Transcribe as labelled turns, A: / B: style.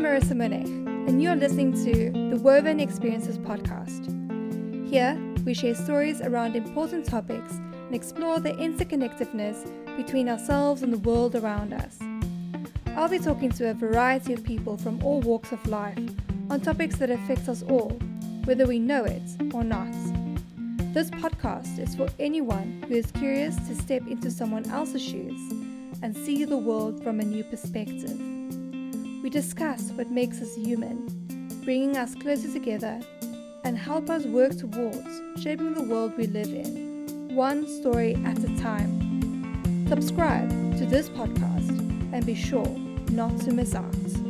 A: Marissa Monet, and you're listening to the Woven Experiences podcast. Here, we share stories around important topics and explore the interconnectedness between ourselves and the world around us. I'll be talking to a variety of people from all walks of life on topics that affect us all, whether we know it or not. This podcast is for anyone who is curious to step into someone else's shoes and see the world from a new perspective. We discuss what makes us human, bringing us closer together, and help us work towards shaping the world we live in, one story at a time. Subscribe to this podcast and be sure not to miss out.